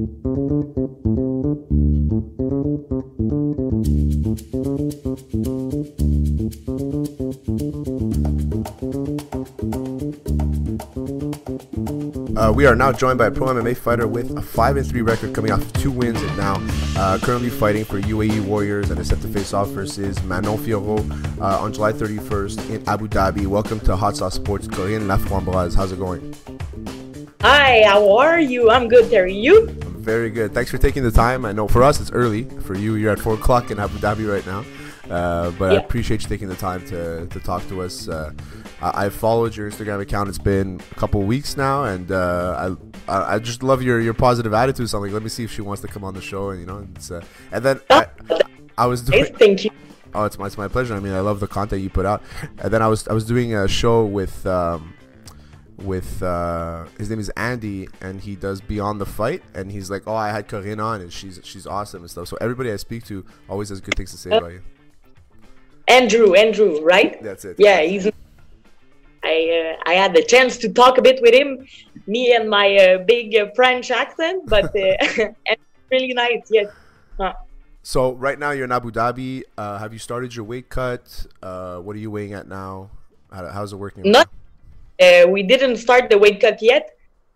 Uh, we are now joined by a pro MMA fighter with a five and three record, coming off two wins, and now uh, currently fighting for UAE Warriors and is set to face off versus Manon Fiorot uh, on July 31st in Abu Dhabi. Welcome to Hot Sauce Sports, Corinne Laframboise. How's it going? Hi, how are you? I'm good, Terry. You? Very good. Thanks for taking the time. I know for us it's early. For you, you're at four o'clock in Abu Dhabi right now. Uh, but yeah. I appreciate you taking the time to, to talk to us. Uh, I, have followed your Instagram account. It's been a couple weeks now, and uh, I, I just love your, your positive attitude. So I'm like, let me see if she wants to come on the show, and you know, it's, uh, and then I, I was doing. Thank you. Oh, it's my, it's my pleasure. I mean, I love the content you put out. And then I was I was doing a show with um, with uh, his name is Andy, and he does Beyond the Fight, and he's like, oh, I had Corinne on, and she's she's awesome and stuff. So everybody I speak to always has good things to say about you. Andrew, Andrew, right? That's it. Yeah, he's. I uh, I had the chance to talk a bit with him, me and my uh, big uh, French accent, but uh, really nice. Yes. Huh. So right now you're in Abu Dhabi. Uh, have you started your weight cut? Uh, what are you weighing at now? How, how's it working? Not. We didn't start the weight cut yet.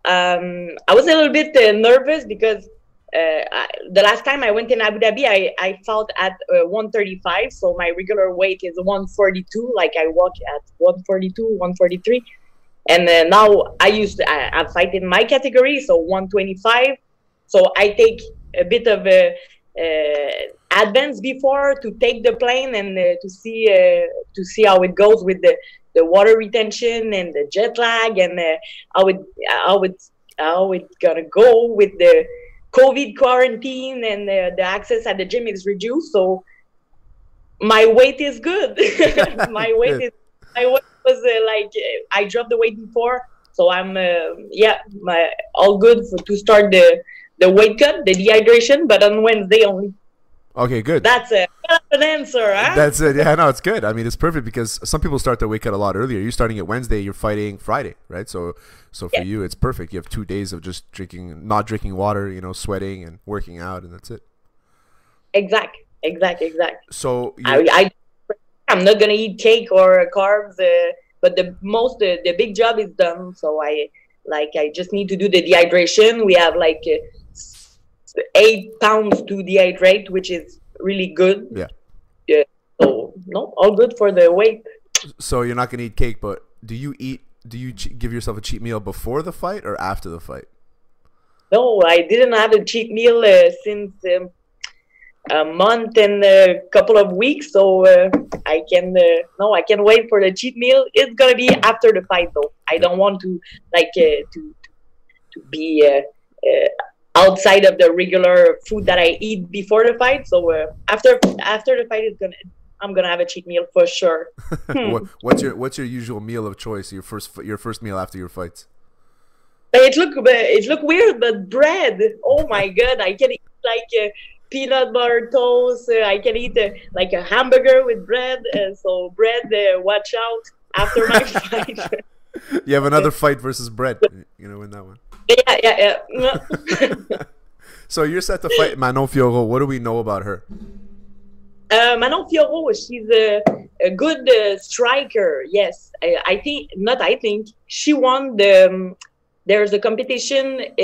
Um, I was a little bit nervous because uh, I, the last time I went in Abu Dhabi, I, I fought at uh, 135. So my regular weight is 142. Like I walk at 142, 143. And uh, now I used to, I, I, fight in my category, so 125. So I take a bit of a, uh, advance before to take the plane and uh, to see uh, to see how it goes with the, the water retention and the jet lag and how it how it how it's gonna go with the COVID quarantine and the, the access at the gym is reduced. So my weight is good. my weight is my weight was uh, like I dropped the weight before, so I'm uh, yeah my all good for to start the the weight cut, the dehydration, but on Wednesday only. Okay, good. That's it. an answer, huh? That's it. Yeah, no, it's good. I mean, it's perfect because some people start their weight cut a lot earlier. You're starting it Wednesday. You're fighting Friday, right? So, so for yeah. you, it's perfect. You have two days of just drinking, not drinking water, you know, sweating and working out, and that's it. Exact, exact, exact. So I, I, I'm not gonna eat cake or carbs, uh, but the most, uh, the big job is done. So I, like, I just need to do the dehydration. We have like. Uh, eight pounds to dehydrate, which is really good. Yeah. Yeah. So no, all good for the weight. So you're not gonna eat cake, but do you eat? Do you give yourself a cheat meal before the fight or after the fight? No, I didn't have a cheat meal uh, since um, a month and a couple of weeks. So uh, I can uh, no, I can wait for the cheat meal. It's gonna be after the fight, though. I don't want to like uh, to to be uh, uh, outside of the regular food that I eat before the fight. So uh, after after the fight is gonna, I'm gonna have a cheat meal for sure. what, what's your What's your usual meal of choice? Your first your first meal after your fights? It look it look weird, but bread. Oh my god, I can eat like uh, peanut butter toast. Uh, I can eat uh, like a hamburger with bread. Uh, so bread, uh, watch out after my fight. you have another fight versus bread. You know, win that one. Yeah, yeah, yeah. so you're set to fight Manon Fiorot. What do we know about her? Uh, Manon Fiorot, she's a, a good uh, striker. Yes, I, I, think not. I think she won the. Um, there's a competition uh,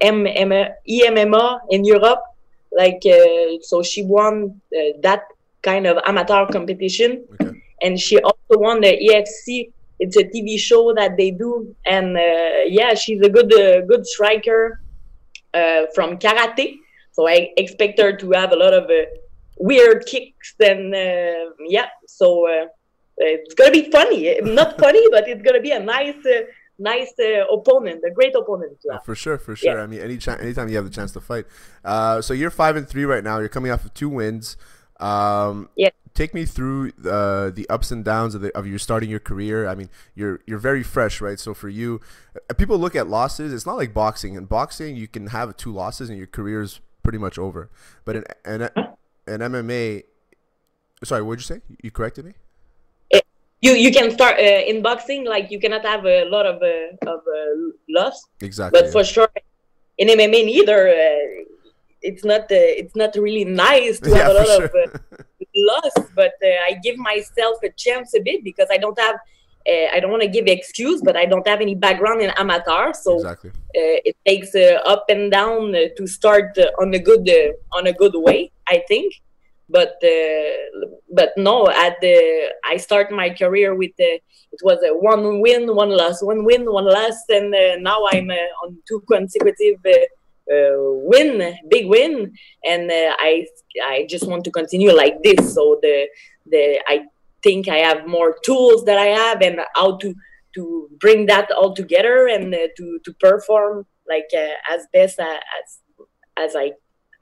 EMMA, EMMA in Europe, like uh, so she won uh, that kind of amateur competition, okay. and she also won the EFC it's a TV show that they do, and uh, yeah, she's a good uh, good striker uh, from karate. So I expect her to have a lot of uh, weird kicks, and uh, yeah, so uh, it's gonna be funny. Not funny, but it's gonna be a nice. Nice opponent, a great opponent. Yeah, for sure, for sure. Yeah. I mean, any ch- anytime you have the chance to fight. so you're five and three right now. You're coming off of two wins. Um, yeah take me through uh, the ups and downs of, the, of your starting your career. I mean, you're you're very fresh, right? So for you, uh, people look at losses. It's not like boxing. In boxing, you can have two losses and your career is pretty much over. But in in, in MMA, sorry, what did you say? You corrected me. Eh, you you can start uh, in boxing like you cannot have a lot of uh, of uh, loss. Exactly. But yeah. for sure, in MMA neither. Uh, it's not uh, it's not really nice to have a lot sure. of uh, loss, but uh, I give myself a chance a bit because I don't have. Uh, I don't want to give excuse, but I don't have any background in amateur, so exactly. it takes up and down to start on a good on a good way. I think but uh, but no at the i start my career with the it was a one win one loss one win one loss and uh, now i'm uh, on two consecutive uh, uh, win big win and uh, i i just want to continue like this so the the i think i have more tools that i have and how to to bring that all together and to to perform like as best as as i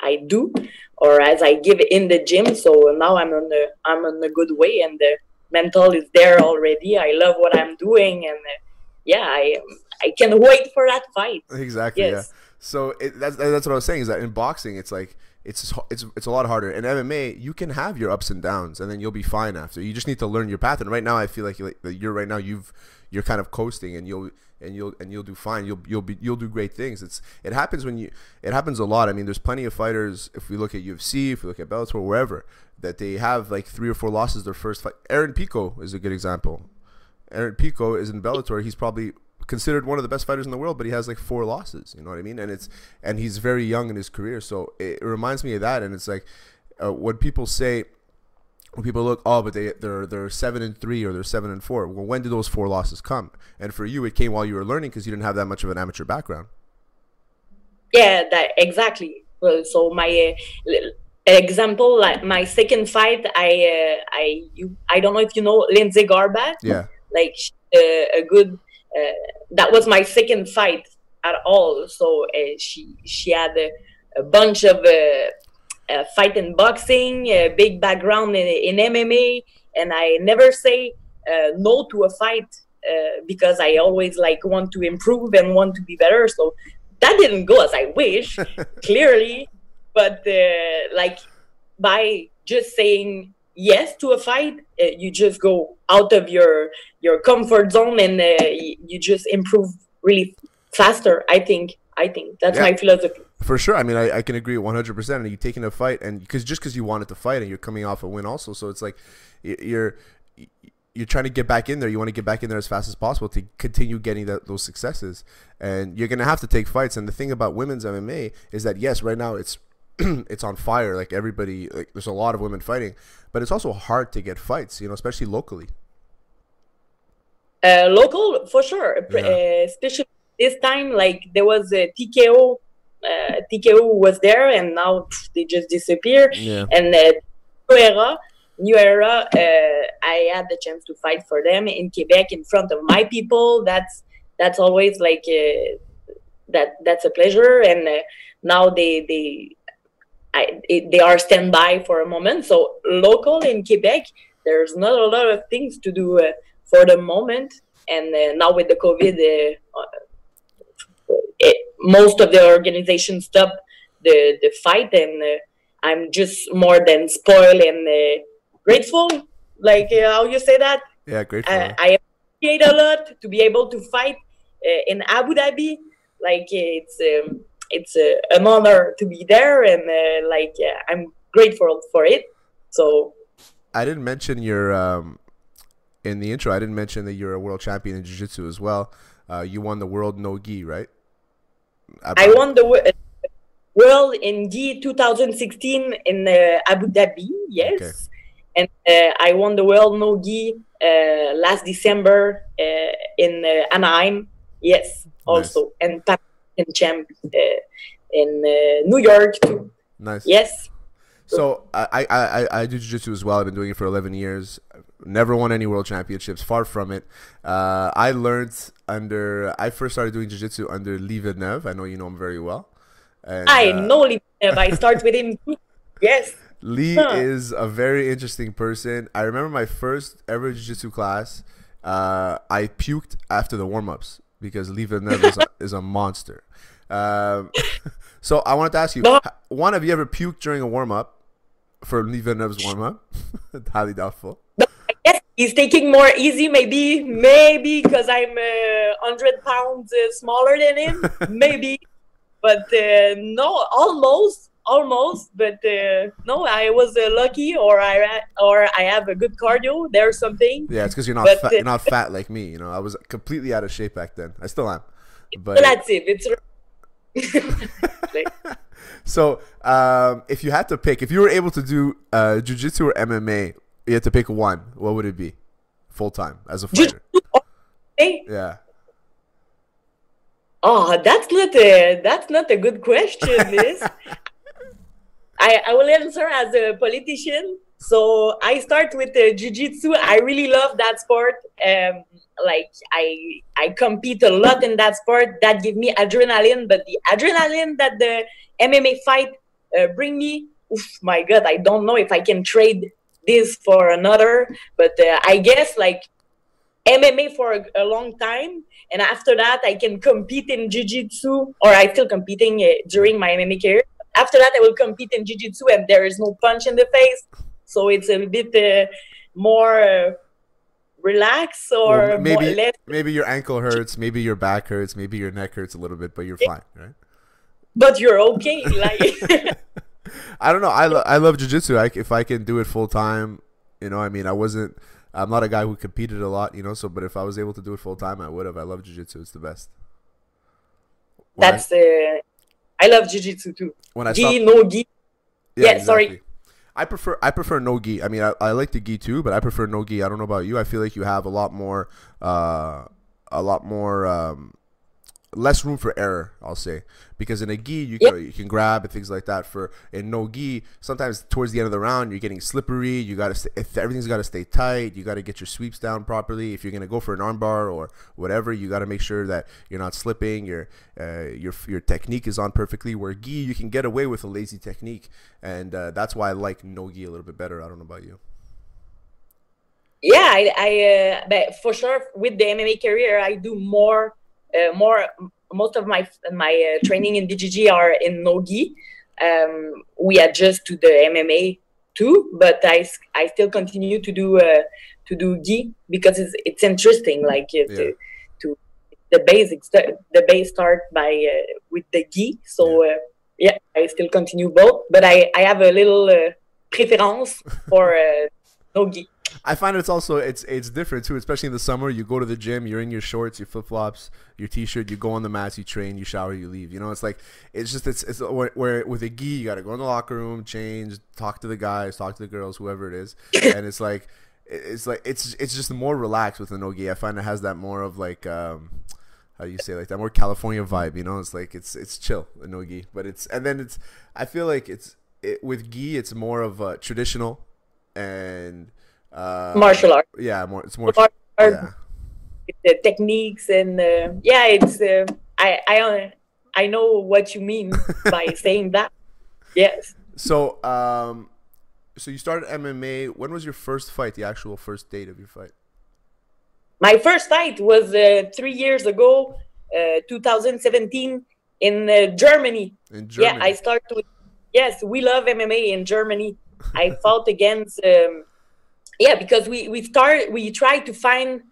I do or as I give in the gym. So now I'm on the I'm on a good way and the mental is there already. I love what I'm doing and uh, yeah, I I can wait for that fight. Exactly. Yes. Yeah. So it, that's that's what I was saying is that in boxing it's like it's it's it's a lot harder. In MMA, you can have your ups and downs, and then you'll be fine after. You just need to learn your path. And right now, I feel like you're right now you've you're kind of coasting, and you'll and you'll and you'll do fine. You'll you'll be you'll do great things. It's it happens when you it happens a lot. I mean, there's plenty of fighters. If we look at UFC, if we look at Bellator, wherever, that they have like three or four losses their first fight. Aaron Pico is a good example. Aaron Pico is in Bellator. He's probably considered one of the best fighters in the world, but he has like four losses. You know what I mean? And it's and he's very young in his career, so it reminds me of that. And it's like uh, when people say when people look, oh, but they they're they're seven and three or they're seven and four. Well, when did those four losses come? And for you, it came while you were learning because you didn't have that much of an amateur background. Yeah, that exactly. So my uh, example, like my second fight, I uh, I you I don't know if you know Lindsay Garbatt. Yeah. Like uh, a good. Uh, that was my second fight at all. So uh, she she had a, a bunch of uh, uh, fight in boxing, a big background in, in MMA, and I never say uh, no to a fight uh, because I always like want to improve and want to be better. So that didn't go as I wish, clearly, but uh, like by just saying yes to a fight, uh, you just go out of your your comfort zone and uh, you just improve really faster. I think. I think that's yeah. my philosophy. For sure. I mean, I, I can agree 100%. And you taking a fight, and because just because you wanted to fight and you're coming off a win also. So it's like you're you're trying to get back in there. You want to get back in there as fast as possible to continue getting that, those successes. And you're going to have to take fights. And the thing about women's MMA is that, yes, right now it's it's on fire. Like everybody, like there's a lot of women fighting, but it's also hard to get fights, you know, especially locally. Uh, local, for sure. Yeah. Uh, especially this time, like there was a TKO uh, TKO was there, and now they just disappeared. Yeah. And uh, New Era, New Era, uh, I had the chance to fight for them in Quebec in front of my people. That's that's always like uh, that. That's a pleasure. And uh, now they they I, it, they are standby for a moment. So local in Quebec, there's not a lot of things to do uh, for the moment. And uh, now with the COVID, uh, it, most of the organization stopped the the fight, and uh, I'm just more than spoiled and uh, grateful. Like uh, how you say that? Yeah, grateful. I, I appreciate a lot to be able to fight uh, in Abu Dhabi. Like it's um, it's uh, an honor to be there, and uh, like I'm grateful for it. So I didn't mention your um, in the intro. I didn't mention that you're a world champion in jiu-jitsu as well. you won the world no gi, right? I won the world in Gi 2016 in uh, Abu Dhabi. Yes. Okay. And uh, I won the world no gi uh, last December uh, in uh, Anaheim. Yes, also nice. and in champ uh, in New York too. Nice. Yes. So I, I, I, do jiu-jitsu as well. I've been doing it for 11 years. Never won any world championships. Far from it. Uh, I learned under. I first started doing jiu-jitsu under Lee Villeneuve. I know you know him very well. And, I uh, know Lee Villeneuve. I start with him too. Yes. Lee huh. is a very interesting person. I remember my first ever jiu-jitsu class. Uh, I puked after the warm-ups because Lee Villeneuve is, a, is a monster. Um, so I wanted to ask you: One, have you ever puked during a warm-up? for Lee Villeneuve's warm up. Highly doubtful. Yes, he's taking more easy. Maybe, maybe because I'm uh, hundred pounds uh, smaller than him. maybe, but uh, no, almost, almost. But uh, no, I was uh, lucky, or I or I have a good cardio. There's something. Yeah, it's because you're not but, fat, you're not fat like me. You know, I was completely out of shape back then. I still am. But relative. It's. so, um, if you had to pick, if you were able to do uh, jujitsu or MMA, you had to pick one. What would it be? Full time as a fighter. Yeah. Oh, that's not a that's not a good question. This I I will answer as a politician. So I start with the jiu-jitsu. I really love that sport. Um, like I I compete a lot in that sport. That give me adrenaline. But the adrenaline that the MMA fight uh, bring me, oof, my God, I don't know if I can trade this for another. But uh, I guess like MMA for a, a, long time, and after that I can compete in jiu-jitsu, or I still competing uh, during my MMA career. After that, I will compete in jiu-jitsu, and there is no punch in the face, so it's a bit uh, more uh, relaxed or well, maybe less... maybe your ankle hurts, maybe your back hurts, maybe your neck hurts a little bit, but you're fine, right? But you're okay, like. I don't know. I, lo- I love jiu-jitsu. I, if I can do it full time, you know, I mean, I wasn't I'm not a guy who competed a lot, you know. So, but if I was able to do it full time, I would have. I love jujitsu; it's the best. When That's I, uh, I love jujitsu too. When I gi, no gi. Yeah, yeah exactly. sorry. I prefer I prefer no gi. I mean, I, I like the gi too, but I prefer no gi. I don't know about you. I feel like you have a lot more, uh, a lot more um, less room for error, I'll say, because in a gi you yep. can, you can grab and things like that. For in no gi, sometimes towards the end of the round you're getting slippery. You got to if everything's got to stay tight. You got to get your sweeps down properly. If you're gonna go for an armbar or whatever, you got to make sure that you're not slipping. Your uh, your your technique is on perfectly. Where gi you can get away with a lazy technique, and uh, that's why I like no gi a little bit better. I don't know about you. Yeah, I, I uh, but for sure with the MMA career, I do more uh, more most of my my uh, training in BTT are in nogi. Um, we adjust to the MMA too, but I, I still continue to do uh, to do gi because it's it's interesting. Like uh, yeah. to, to the basics, the base start by uh, with the gi. So yeah. Uh, yeah. I still continue both, but I I have a little preference for no gi. I find it's also it's it's different too, especially in the summer. You go to the gym, you're in your shorts, your flip flops, your t-shirt. You go on the mats, you train, you shower, you leave. You know, it's like it's just it's it's where, where with a gi, you got to go in the locker room, change, talk to the guys, talk to the girls, whoever it is, and it's like it's like it's it's just more relaxed with the no gi. I find it has that more of like um, how do you say like that more California vibe. You know, it's like it's it's chill the no gi, but it's and then it's I feel like it's it, with gi, it's more of a traditional and uh, martial art. Yeah, more. It's more. Martial yeah. The techniques and uh, yeah, it's. Uh, I I uh, I know what you mean by saying that. Yes. So um, so you started MMA. When was your first fight? The actual first date of your fight? My first fight was uh, three years ago, uh, 2017, in uh, Germany. In Germany. Yeah, I started. With, yes, we love MMA in Germany. I fought against um, yeah, because we we start we try to find.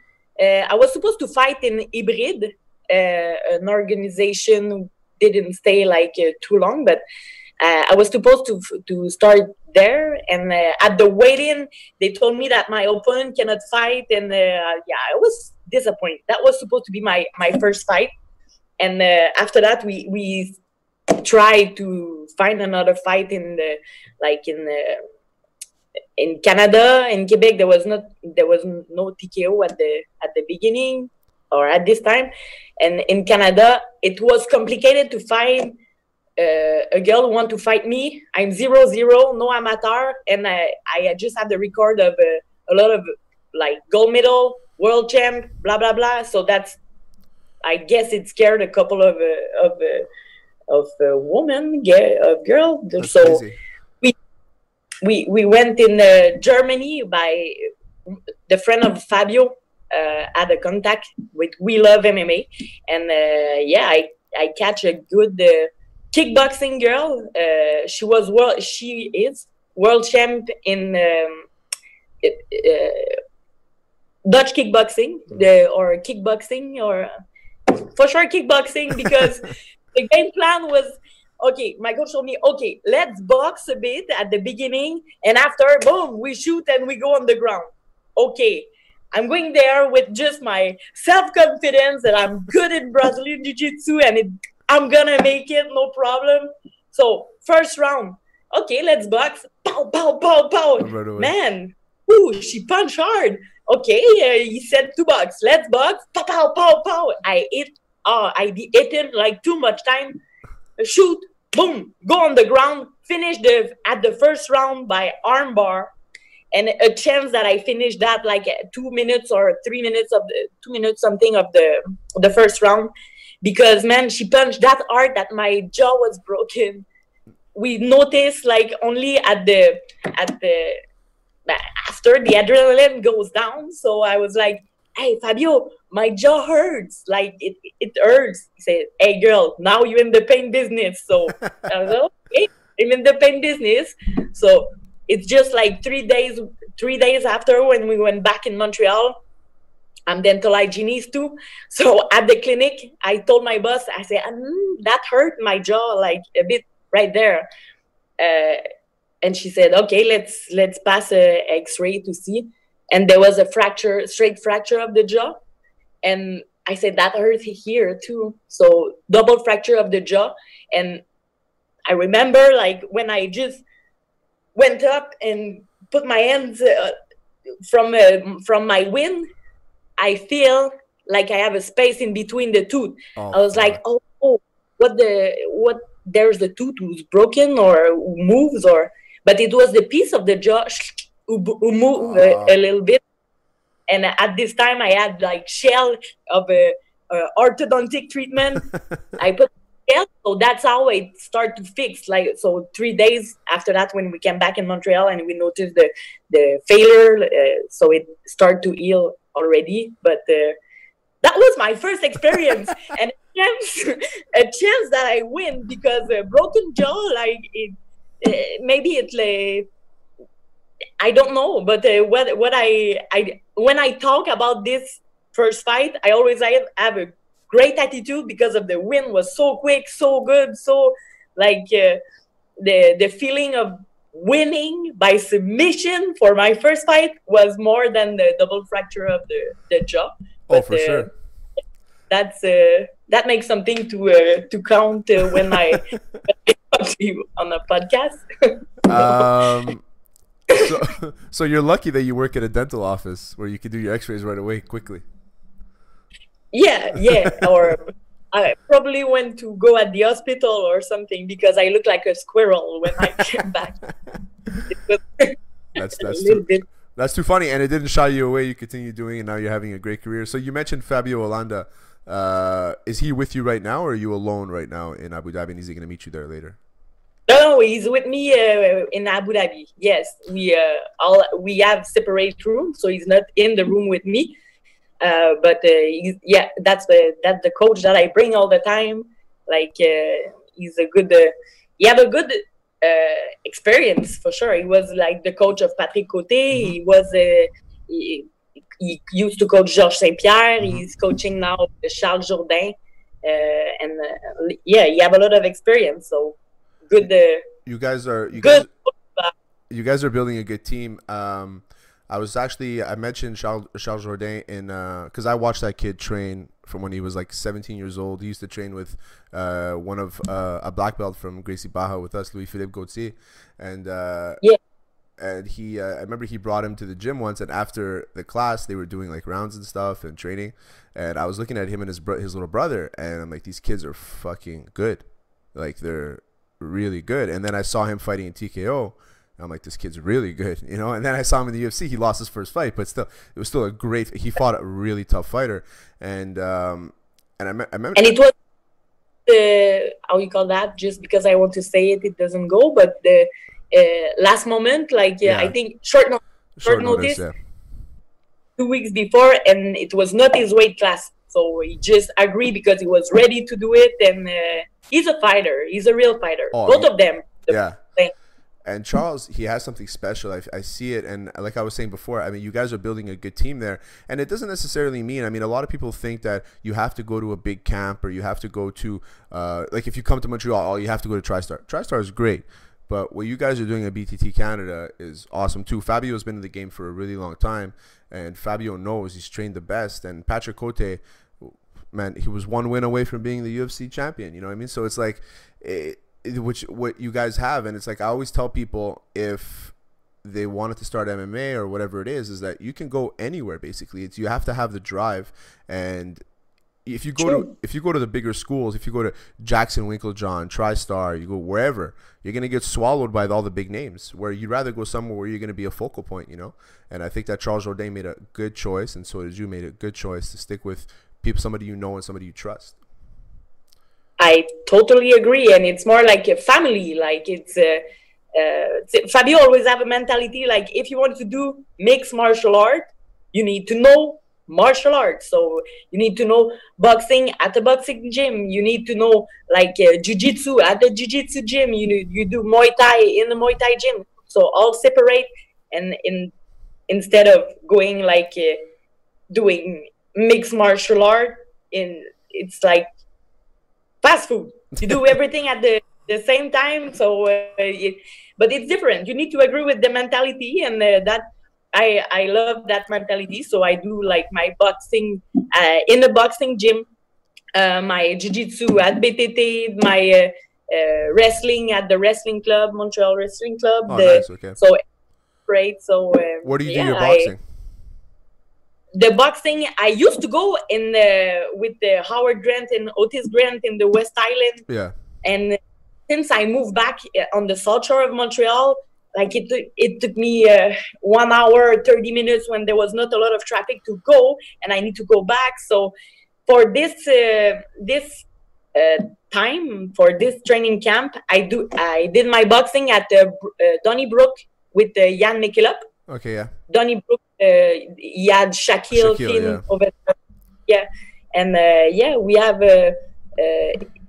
Uh, I was supposed to fight in Hybrid, uh, an organization didn't stay like uh, too long, but uh, I was supposed to to start there. And uh, at the weigh-in, they told me that my opponent cannot fight, and uh, yeah, I was disappointed. That was supposed to be my my first fight, and after that, we we tried to find another fight in the like in the in Canada, in Quebec, there was not there was no TKO at the at the beginning or at this time, and in Canada, it was complicated to find uh, a girl who want to fight me. I'm zero zero, no amateur, and I I just have the record of uh, a lot of like gold medal, world champ, blah blah blah. So that's I guess it scared a couple of uh, of uh, of uh, women, of girl. That's so. Crazy we we went in uh, Germany by the friend of Fabio uh, had a contact with We Love MMA, and uh, yeah, I I catch a good uh, kickboxing girl. Uh, she was world. She is world champ in um, uh, Dutch kickboxing, the or kickboxing or for sure kickboxing because the game plan was okay. My coach told me, okay, let's box a bit at the beginning, and after, boom, we shoot and we go on the ground. Okay, I'm going there with just my self confidence that I'm good in Brazilian Jiu Jitsu and it, I'm gonna make it, no problem. So first round, okay, let's box. Pow, pow, pow, pow. Man, ooh, she punched hard. Okay, uh, he said two bucks. Let's box. Pow, pow, pow, pow. I hit. Oh, I hit him like too much time. Shoot. Boom. Go on the ground. Finish the at the first round by armbar and a chance that I finished that like eh, two minutes or three minutes of the two minutes something of the the first round because man she punched that hard that my jaw was broken we noticed like only at the at the after the adrenaline goes down so i was like hey fabio my jaw hurts. Like it it hurts. He said hey girl now you're in the pain business. So i was okay i'm in the pain business. So it's just like three days three days after when we went back in montreal i'm dental hygienist too. So at the clinic i told my boss i said mm, that hurt my jaw like a bit right there. Uh, and she said okay let's let's pass a x-ray to see. And there was a fracture straight fracture of the jaw and i said that hurt here too. So double fracture of the jaw. And i remember like when i just went up and put my hands uh, from uh, from my wing i feel like i have a space in between the tooth. Oh, i was God. like oh, oh what the what there's the tooth who's broken or moves or but it was the piece of the jaw who, who moved uh, a, a, little bit and at this time i had like shell of a, a orthodontic treatment i put shell, so that's how it start to fix. Like so, three days after that, when we came back in Montreal and we noticed the the failure, uh, so it started to heal already. But uh, that was my first experience, and a chance, a chance that I win because a broken jaw, like it, uh, maybe it like. I don't know, but uh, what what I I when I talk about this first fight, I always have, have a great attitude because of the win was so quick, so good, so like uh, the the feeling of winning by submission for my first fight was more than the double fracture of the the jaw. Oh, but, oh, for uh, sure. That's uh, that makes something to uh, to count uh, when I talk to you on a podcast. um. So, so you're lucky that you work at a dental office where you can do your X-rays right away quickly. Yeah, yeah. or I probably went to go at the hospital or something because I look like a squirrel when I came back. that's that's too, bit. that's too funny, and it didn't shy you away. You continue doing it. Now you're having a great career. So you mentioned Fabio Holanda. Uh, is he with you right now, or are you alone right now in Abu Dhabi? And is he going to meet you there later? No, he's with me uh, in Abu Dhabi. Yes, we uh, all we have separate rooms, so he's not in the room with me. Uh, but uh, yeah, that's the that's the coach that I bring all the time. Like uh, he's a good, uh, he have a good uh, experience for sure. He was like the coach of Patrick Cote. Mm-hmm. He was he, he, used to coach Georges Saint Pierre. Mm-hmm. He's coaching now Charles Jourdain, and yeah, he have a lot of experience. So good. Day. You guys are you good. Guys, you guys are building a good team. Um, I was actually I mentioned Charles, Charles Jourdain in because uh, I watched that kid train from when he was like 17 years old. He used to train with uh, one of uh, a black belt from Gracie Barra with us, Louis Philippe Gauthier, and uh, yeah. And he, uh, I remember he brought him to the gym once, and after the class, they were doing like rounds and stuff and training. And I was looking at him and his bro- his little brother, and I'm like, these kids are fucking good, like they're really good. And then I saw him fighting in TKO, I'm like, this kid's really good, you know. And then I saw him in the UFC. He lost his first fight, but still, it was still a great. He fought a really tough fighter, and um, and I, me- I remember. And it was the how you call that? Just because I want to say it, it doesn't go. But the uh, last moment, like yeah, I think short, no- short, short notice, notice yeah. two weeks before, and it was not his weight class. So he just agreed because he was ready to do it, and uh, he's a fighter. He's a real fighter. Oh, Both of them. yeah and Charles, he has something special. I, I, see it, and like I was saying before, I mean, you guys are building a good team there, and it doesn't necessarily mean. I mean, a lot of people think that you have to go to a big camp or you have to go to, uh, like, if you come to Montreal, you have to go to TriStar. TriStar is great, but what you guys are doing at BTT Canada is awesome too. Fabio has been in the game for a really long time, and Fabio knows he's trained the best. And Patrick Cote, man, he was one win away from being the UFC champion. You know what I mean? So it's like. It, which what you guys have and it's like i always tell people if they wanted to start mma or whatever it is is that you can go anywhere basically it's you have to have the drive and if you go True. to if you go to the bigger schools if you go to jackson winkeljohn tristar you go wherever you're going to get swallowed by all the big names where you'd rather go somewhere where you're going to be a focal point you know and i think that charles jourdain made a good choice and so did you made a good choice to stick with people somebody you know and somebody you trust I totally agree, and it's more like a family. Like it's, uh, uh, Fabio always have a mentality like if you want to do mixed martial art, you need to know martial arts. So you need to know boxing at the boxing gym. You need to know like uh, jujitsu at the jujitsu gym. You you do Muay Thai in the Muay Thai gym. So all separate, and in instead of going like uh, doing mixed martial art, in it's like fast food. You do everything at the, the same time. So, uh, it, but it's different. You need to agree with the mentality, and uh, that I I love that mentality. So I do like my boxing uh, in the boxing gym, uh, my jiu-jitsu at BTT, my uh, uh, wrestling at the wrestling club, Montreal Wrestling Club. Oh, the, nice. Okay. So great. So what do you yeah, do your boxing? I, the boxing I used to go in the with the Howard Grant and Otis Grant in the West Island. Yeah. And since I moved back uh, on the south shore of Montreal, like it took it took me uh, one hour thirty minutes when there was not a lot of traffic to go, and I need to go back. So for this uh, this uh, time for this training camp, I do I did my boxing at uh, Donnybrook with uh, Jan Mikkelop. Okay, yeah. Donnybrook uh, Yad Shaquille, Shaquille yeah. over there. Yeah, and uh, yeah, we have.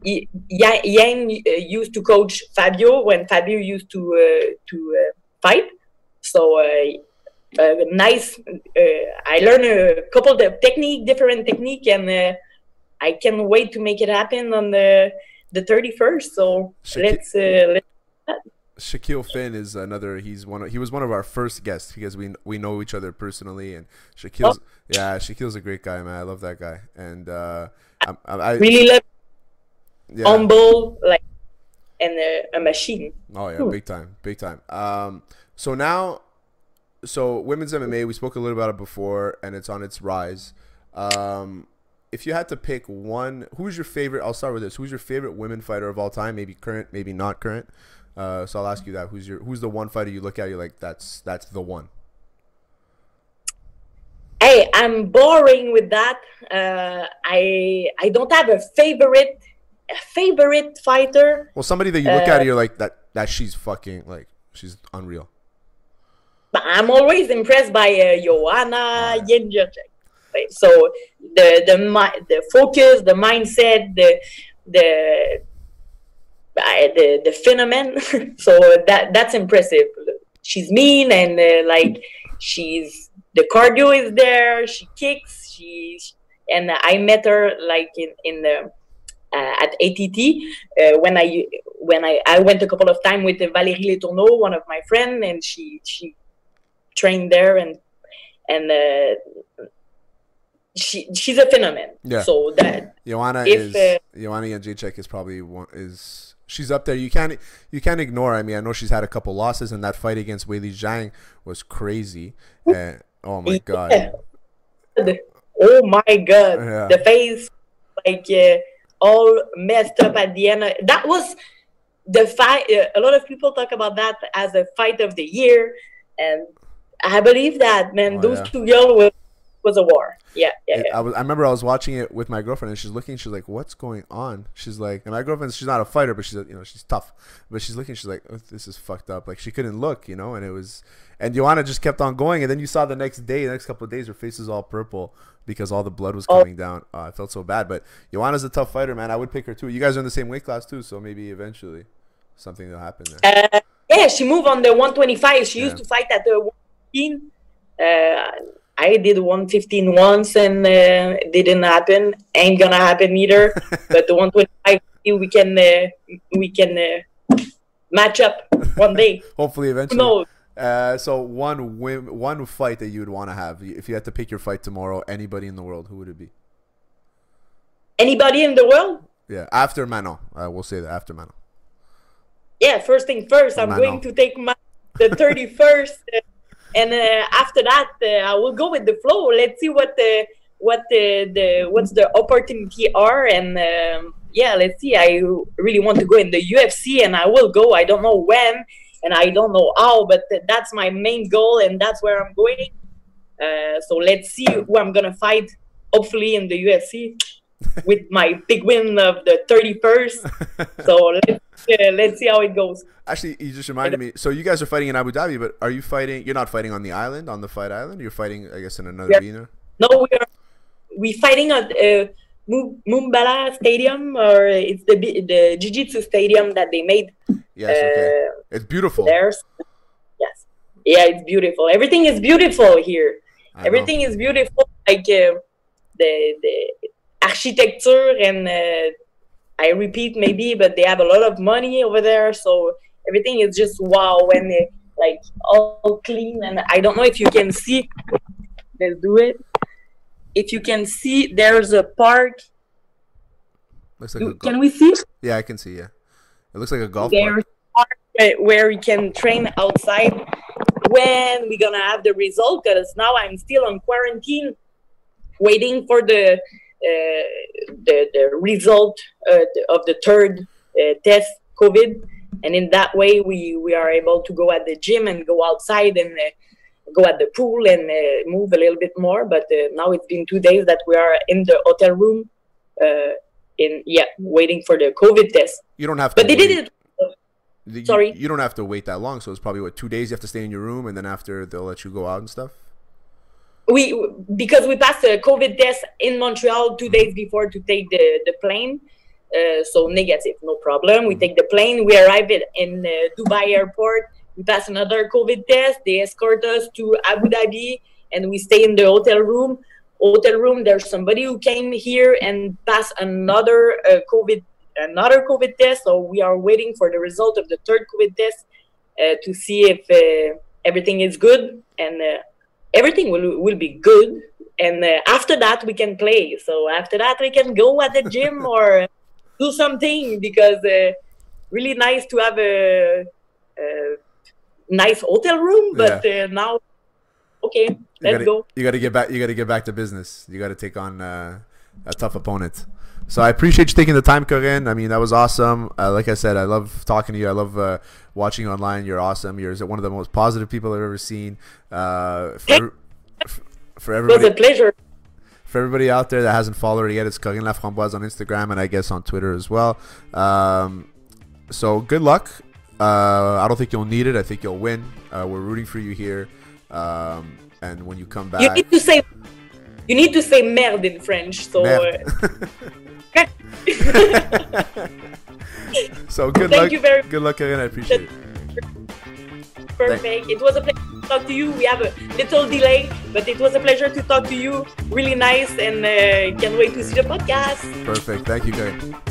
Uh, Yang used to coach Fabio when Fabio used to to fight. So uh, nice. Uh, I learned a couple of technique, different technique, and uh, I can't wait to make it happen on the the thirty first. So Shaqu- let's let's. Shaquille Finn is another. He's one. Of, he was one of our first guests because we we know each other personally, and Shaquille's oh. yeah, Shaquille's a great guy, man. I love that guy, and uh, I, I really love yeah. humble, like, and a, a machine. Oh yeah, big time, big time. Um, so now, so women's MMA, we spoke a little about it before, and it's on its rise. Um, if you had to pick one, who's your favorite? I'll start with this. Who's your favorite women fighter of all time? Maybe current, maybe not current. Uh, so I'll ask you that. Who's your who's the one fighter you look at? You're like, that's that's the one. Hey, I'm boring with that. Uh, I I don't have a favorite favorite fighter. Well, somebody that you look uh, at, you're like that that she's fucking like she's unreal. I'm always impressed by uh, Joanna Jędrzejczyk. So the the the focus, the mindset, the the the the phenomenon. so that that's impressive. She's mean and uh, like she's the cardio is there. She kicks. She and I met her like in in the uh, at ATT uh, when I when I, I went a couple of times with Valérie Letourneau, one of my friends, and she she trained there and and uh, she she's a phenomenon. Yeah. So that Joanna if, is uh, Joanna Jędrzejczyk is probably one is she's up there. You can't you can't ignore. I mean, I know she's had a couple losses, and that fight against Weili Zhang was crazy. And, oh my god! Yeah. Oh my god! Yeah. The face, like uh, all messed up at the end. That was the fight. Uh, a lot of people talk about that as a fight of the year, and I believe that man, oh, those yeah. two girls were was a war. Yeah, yeah, yeah. I was. I remember I was watching it with my girlfriend, and she's looking. She's like, "What's going on?" She's like, and my girlfriend, she's not a fighter, but she's, you know, she's tough. But she's looking. She's like, oh, "This is fucked up." Like she couldn't look, you know. And it was, and Joanna just kept on going. And then you saw the next day, the next couple of days, her face was all purple because all the blood was oh. coming oh. down. Uh, I felt so bad. But Joanna's a tough fighter, man. I would pick her too. You guys are in the same weight class too, so maybe eventually. something will happen there. Uh, yeah, she moved on the 125. She yeah. used to fight at the 115. Uh, I did 115 once and uh, it didn't happen. Ain't gonna happen either. but the 125, we can uh, we can uh, match up one day. Hopefully, eventually. No. Uh, so one win, one fight that you would want to have if you had to pick your fight tomorrow. Anybody in the world, who would it be? Anybody in the world? Yeah, after Manon. Uh, we'll say that after Manon. Yeah, first thing first, I'm Manon. going to take my the 31st, uh, and uh, after that, uh, I will go with the flow. Let's see what the what the, the what's the opportunity are, and um, yeah, let's see. I really want to go in the UFC, and I will go. I don't know when, and I don't know how, but that's my main goal, and that's where I'm going. Uh, so let's see who I'm gonna fight. Hopefully in the UFC with my big win of the 31st. so let's, uh, let's see how it goes. Actually, you just reminded me. So you guys are fighting in Abu Dhabi, but are you fighting? You're not fighting on the island, on the fight island. You're fighting, I guess, in another arena. No, we are. We fighting at uh, Mubadala Stadium, or it's the the Jiu-Jitsu stadium that they made. Yes, okay. Uh, it's beautiful. There's, yes, yeah, it's beautiful. Everything is beautiful here. I Everything know. is beautiful. Like uh, the the architecture and uh, I repeat maybe, but they have a lot of money over there, so everything is just wow when they like all clean. And I don't know if you can see. Let's do it if you can see, there's a park. Looks like can we see? Yeah, I can see. Yeah, it looks like a golf there's park. park where you can train outside. When we gonna have the result? Because now I'm still on quarantine, waiting for the the, the result uh, of the third uh, test COVID, and in that way we we are able to go at the gym and go outside and uh, go at the pool and uh, move a little bit more. But uh, now it's been two days that we are in the hotel room, uh, in yeah, waiting for the COVID test. You don't have to. But they did it. You, Sorry. You don't have to wait that long, so it's probably what two days you have to stay in your room, and then after they'll let you go out and stuff. We because we passed a COVID test in Montreal two days before to take the the plane. Uh, so negative, no problem. We mm-hmm. take the plane. We arrive in uh, Dubai airport we pass another COVID test. They escort us to Abu Dhabi, and we stay in the hotel room. Hotel room. There's somebody who came here and passed another uh, COVID another COVID test. So we are waiting for the result of the third COVID test uh, to see if uh, everything is good, and uh, everything will will be good. And uh, after that, we can play. So after that, we can go at the gym or do something because uh, really nice to have a, a nice hotel room, but yeah. uh, now, okay, you let's gotta, go. You got to get back. You got to get back to business. You got to take on uh, a tough opponent. So I appreciate you taking the time, Corinne. I mean, that was awesome. Uh, like I said, I love talking to you. I love uh, watching you online. You're awesome. You're one of the most positive people I've ever seen. Uh, for, for everybody, it was a pleasure. For everybody out there that hasn't followed her yet, it's Corinne Laframboise on Instagram and I guess on Twitter as well. Um, so good luck. Uh, I don't think you'll need it. I think you'll win. Uh, we're rooting for you here. Um, and when you come back, you need to say you need to say merde in French. So. Uh, so good Thank luck. You very good luck, Karen. I appreciate it. Perfect. Thank it was a pleasure to talk to you. We have a little delay, but it was a pleasure to talk to you. Really nice, and uh, can't wait to see the podcast. Perfect. Thank you, Karen.